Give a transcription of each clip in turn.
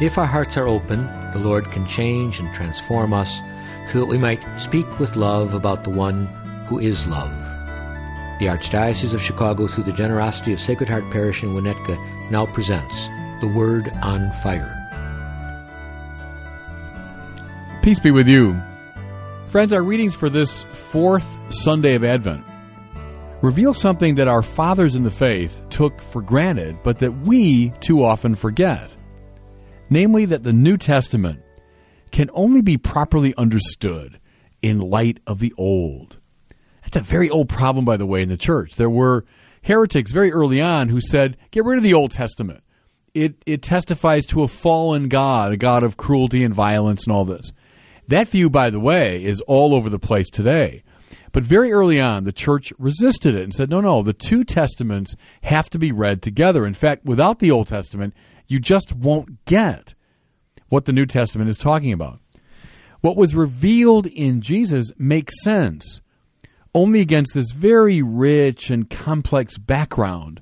If our hearts are open, the Lord can change and transform us so that we might speak with love about the one who is love. The Archdiocese of Chicago, through the generosity of Sacred Heart Parish in Winnetka, now presents The Word on Fire. Peace be with you. Friends, our readings for this fourth Sunday of Advent reveal something that our fathers in the faith took for granted, but that we too often forget. Namely, that the New Testament can only be properly understood in light of the Old. That's a very old problem, by the way, in the church. There were heretics very early on who said, get rid of the Old Testament. It, it testifies to a fallen God, a God of cruelty and violence and all this. That view, by the way, is all over the place today. But very early on, the church resisted it and said, no, no, the two testaments have to be read together. In fact, without the Old Testament, you just won't get what the New Testament is talking about. What was revealed in Jesus makes sense only against this very rich and complex background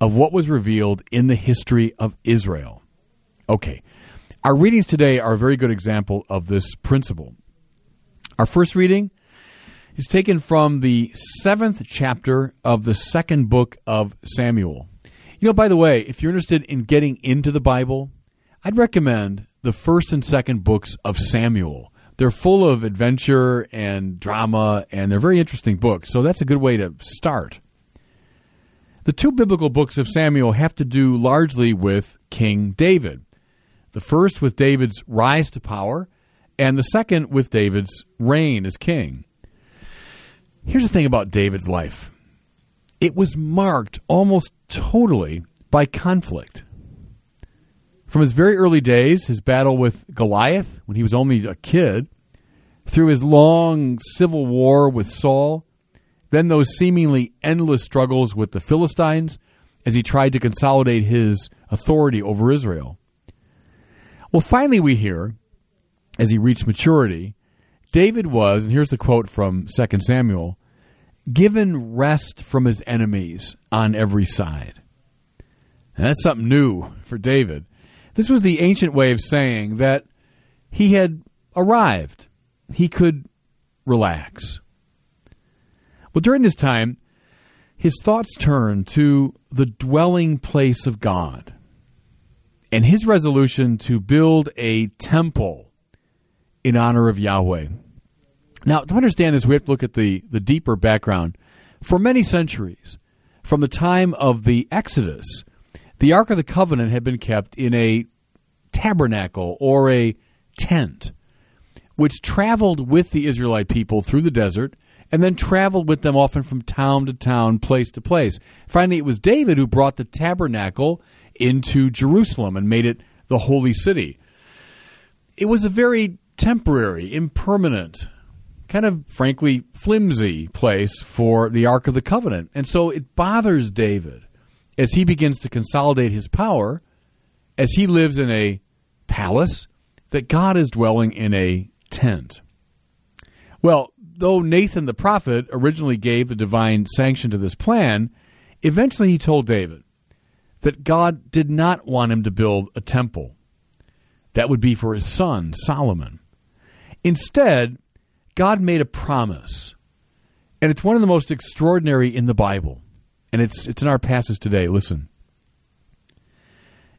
of what was revealed in the history of Israel. Okay, our readings today are a very good example of this principle. Our first reading is taken from the seventh chapter of the second book of Samuel. You know, by the way, if you're interested in getting into the Bible, I'd recommend the first and second books of Samuel. They're full of adventure and drama, and they're very interesting books, so that's a good way to start. The two biblical books of Samuel have to do largely with King David. The first with David's rise to power, and the second with David's reign as king. Here's the thing about David's life it was marked almost totally by conflict. From his very early days, his battle with Goliath when he was only a kid, through his long civil war with Saul, then those seemingly endless struggles with the Philistines as he tried to consolidate his authority over Israel. Well, finally, we hear, as he reached maturity, David was, and here's the quote from 2 Samuel, given rest from his enemies on every side. And that's something new for David. This was the ancient way of saying that he had arrived. He could relax. Well, during this time, his thoughts turned to the dwelling place of God and his resolution to build a temple in honor of Yahweh. Now, to understand this, we have to look at the, the deeper background. For many centuries, from the time of the Exodus, the Ark of the Covenant had been kept in a tabernacle or a tent, which traveled with the Israelite people through the desert and then traveled with them often from town to town, place to place. Finally, it was David who brought the tabernacle into Jerusalem and made it the holy city. It was a very temporary, impermanent, kind of frankly flimsy place for the Ark of the Covenant. And so it bothers David as he begins to consolidate his power, as he lives in a palace, that God is dwelling in a tent. Well, though Nathan the prophet originally gave the divine sanction to this plan, eventually he told David that God did not want him to build a temple. That would be for his son, Solomon. Instead, God made a promise, and it's one of the most extraordinary in the Bible and it's it's in our passage today. Listen.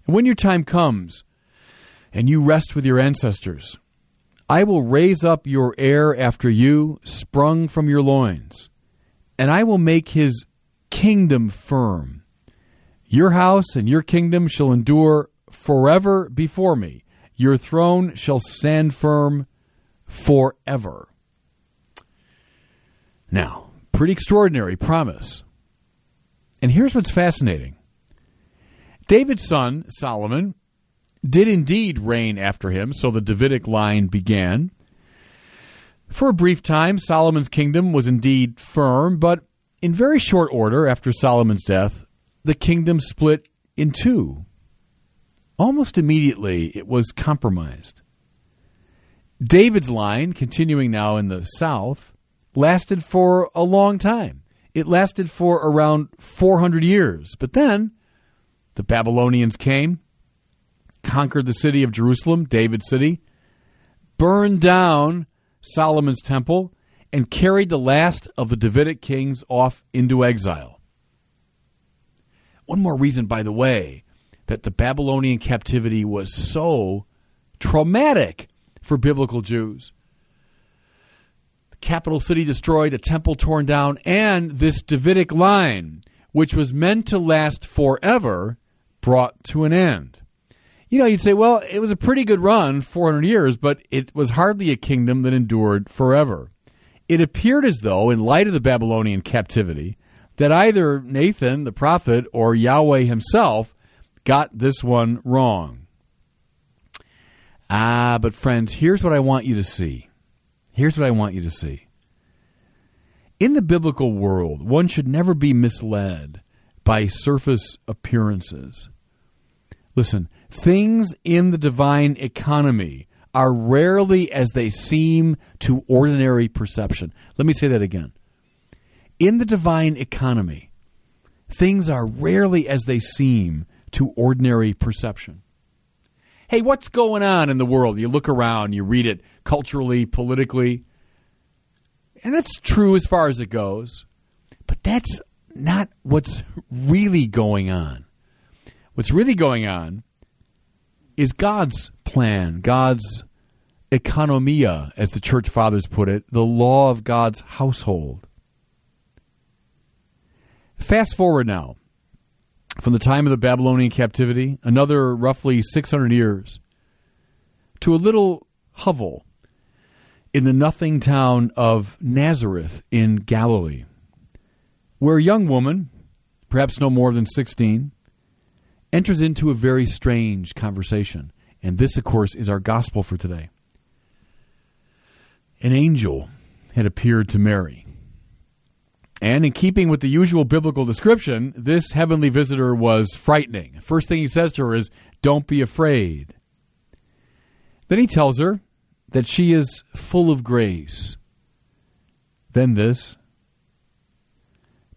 When your time comes and you rest with your ancestors, I will raise up your heir after you, sprung from your loins, and I will make his kingdom firm. Your house and your kingdom shall endure forever before me. Your throne shall stand firm forever. Now, pretty extraordinary promise. And here's what's fascinating David's son, Solomon, did indeed reign after him, so the Davidic line began. For a brief time, Solomon's kingdom was indeed firm, but in very short order after Solomon's death, the kingdom split in two. Almost immediately, it was compromised. David's line, continuing now in the south, lasted for a long time. It lasted for around 400 years. But then the Babylonians came, conquered the city of Jerusalem, David's city, burned down Solomon's temple, and carried the last of the Davidic kings off into exile. One more reason, by the way, that the Babylonian captivity was so traumatic for biblical Jews. The capital city destroyed, the temple torn down, and this Davidic line, which was meant to last forever, brought to an end you know, you'd say, well, it was a pretty good run, 400 years, but it was hardly a kingdom that endured forever. It appeared as though, in light of the Babylonian captivity, that either Nathan, the prophet, or Yahweh himself got this one wrong. Ah, but friends, here's what I want you to see. Here's what I want you to see. In the biblical world, one should never be misled by surface appearances. Listen, things in the divine economy are rarely as they seem to ordinary perception. Let me say that again. In the divine economy, things are rarely as they seem to ordinary perception. Hey, what's going on in the world? You look around, you read it culturally, politically, and that's true as far as it goes, but that's not what's really going on. What's really going on is God's plan, God's economia, as the church fathers put it, the law of God's household. Fast forward now from the time of the Babylonian captivity, another roughly 600 years, to a little hovel in the nothing town of Nazareth in Galilee, where a young woman, perhaps no more than 16, enters into a very strange conversation. And this, of course, is our gospel for today. An angel had appeared to Mary. And in keeping with the usual biblical description, this heavenly visitor was frightening. First thing he says to her is, Don't be afraid. Then he tells her that she is full of grace. Then this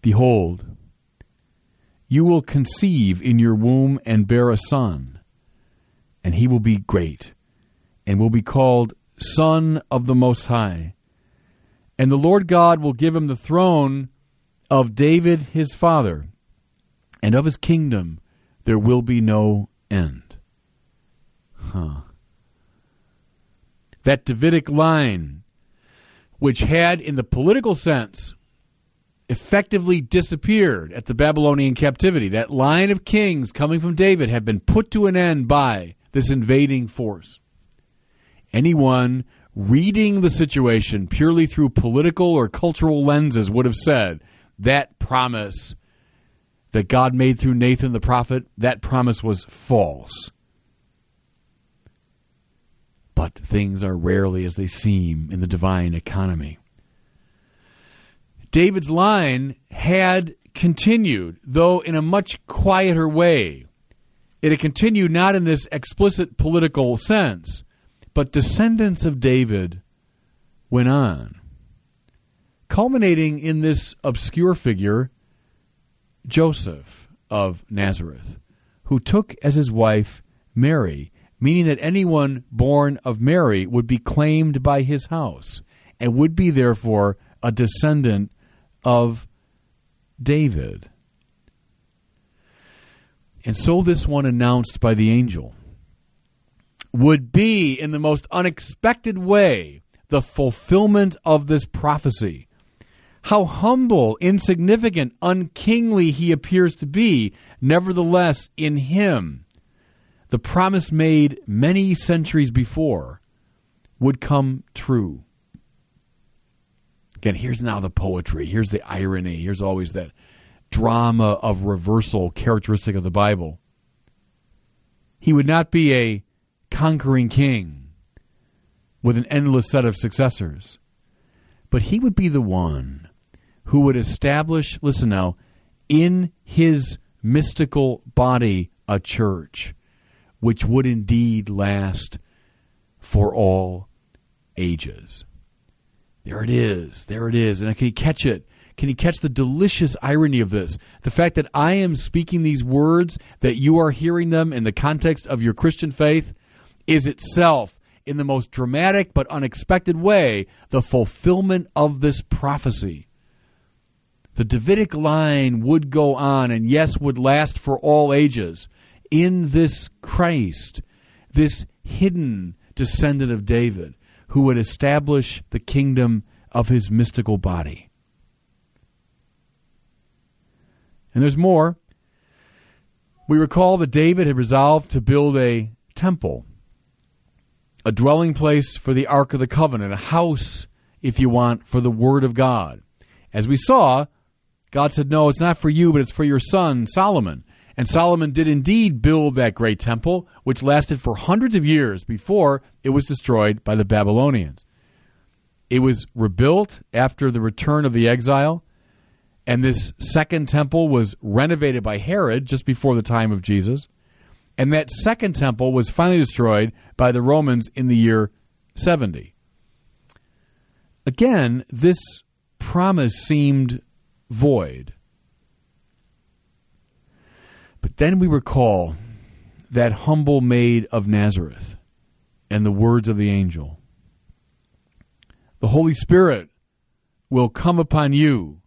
Behold, you will conceive in your womb and bear a son, and he will be great, and will be called Son of the Most High. And the Lord God will give him the throne of David his father, and of his kingdom there will be no end. Huh. That Davidic line, which had, in the political sense, effectively disappeared at the Babylonian captivity. That line of kings coming from David had been put to an end by this invading force. Anyone reading the situation purely through political or cultural lenses would have said that promise that God made through Nathan the prophet, that promise was false. But things are rarely as they seem in the divine economy. David's line had continued, though in a much quieter way. It had continued not in this explicit political sense, but descendants of David went on, culminating in this obscure figure, Joseph of Nazareth, who took as his wife Mary, meaning that anyone born of Mary would be claimed by his house and would be therefore a descendant of David. And so this one announced by the angel would be, in the most unexpected way, the fulfillment of this prophecy. How humble, insignificant, unkingly he appears to be, nevertheless, in him, the promise made many centuries before would come true. Again, here's now the poetry. Here's the irony. Here's always that drama of reversal characteristic of the Bible. He would not be a conquering king with an endless set of successors. but he would be the one who would establish, listen now, in his mystical body a church which would indeed last for all ages. There it is. There it is. And can you catch it? Can you catch the delicious irony of this? The fact that I am speaking these words, that you are hearing them in the context of your Christian faith, is itself, in the most dramatic but unexpected way, the fulfillment of this prophecy. The Davidic line would go on and, yes, would last for all ages in this Christ, this hidden descendant of David, who would establish the kingdom of his mystical body. And there's more. We recall that David had resolved to build a temple, a dwelling place for the Ark of the Covenant, a house, if you want, for the Word of God. As we saw, God said, No, it's not for you, but it's for your son, Solomon. And Solomon did indeed build that great temple, which lasted for hundreds of years before it was destroyed by the Babylonians. It was rebuilt after the return of the exile, and this second temple was renovated by Herod just before the time of Jesus. And that second temple was finally destroyed by the Romans in the year 70. Again, this promise seemed void. But then we recall that humble maid of Nazareth and the words of the angel. The Holy Spirit will come upon you.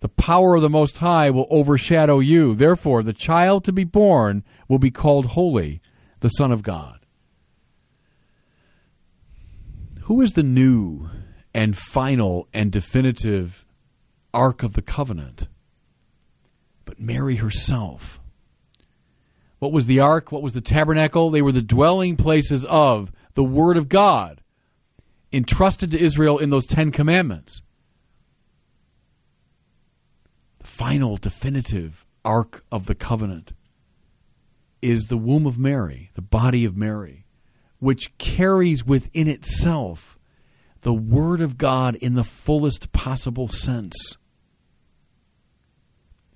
The power of the Most High will overshadow you. Therefore, the child to be born will be called Holy, the Son of God. Who is the new and final and definitive Ark of the Covenant? But Mary herself what was the ark? What was the tabernacle? They were the dwelling places of the Word of God entrusted to Israel in those Ten Commandments. The final, definitive Ark of the Covenant is the womb of Mary, the body of Mary, which carries within itself the Word of God in the fullest possible sense.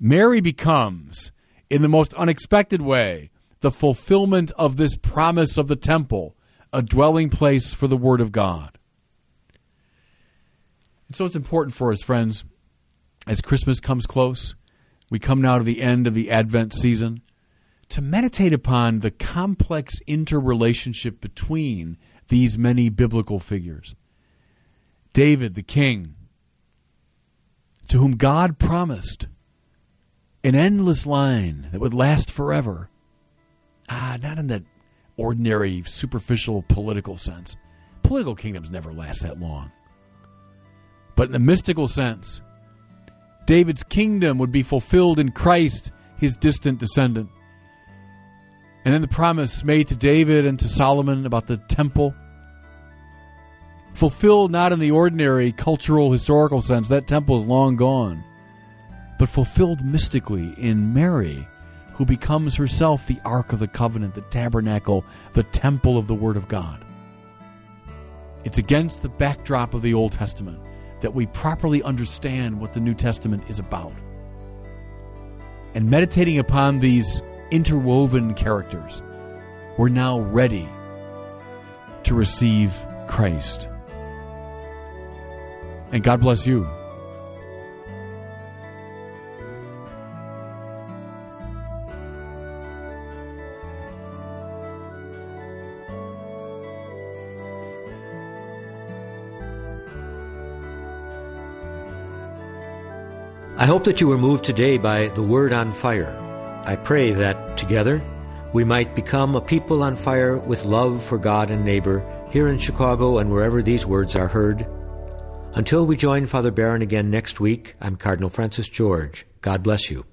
Mary becomes in the most unexpected way the fulfillment of this promise of the temple, a dwelling place for the Word of God. And so it's important for us, friends, as Christmas comes close, we come now to the end of the Advent season, to meditate upon the complex interrelationship between these many biblical figures. David, the king, to whom God promised an endless line that would last forever. Ah, not in that ordinary, superficial political sense. Political kingdoms never last that long. But in the mystical sense, David's kingdom would be fulfilled in Christ, his distant descendant. And then the promise made to David and to Solomon about the temple, fulfilled not in the ordinary cultural, historical sense. That temple is long gone but fulfilled mystically in Mary, who becomes herself the Ark of the Covenant, the tabernacle, the temple of the Word of God. It's against the backdrop of the Old Testament that we properly understand what the New Testament is about. And meditating upon these interwoven characters, we're now ready to receive Christ. And God bless you. I hope that you were moved today by the Word on Fire. I pray that together we might become a people on fire with love for God and neighbor here in Chicago and wherever these words are heard. Until we join Father Barron again next week, I'm Cardinal Francis George. God bless you.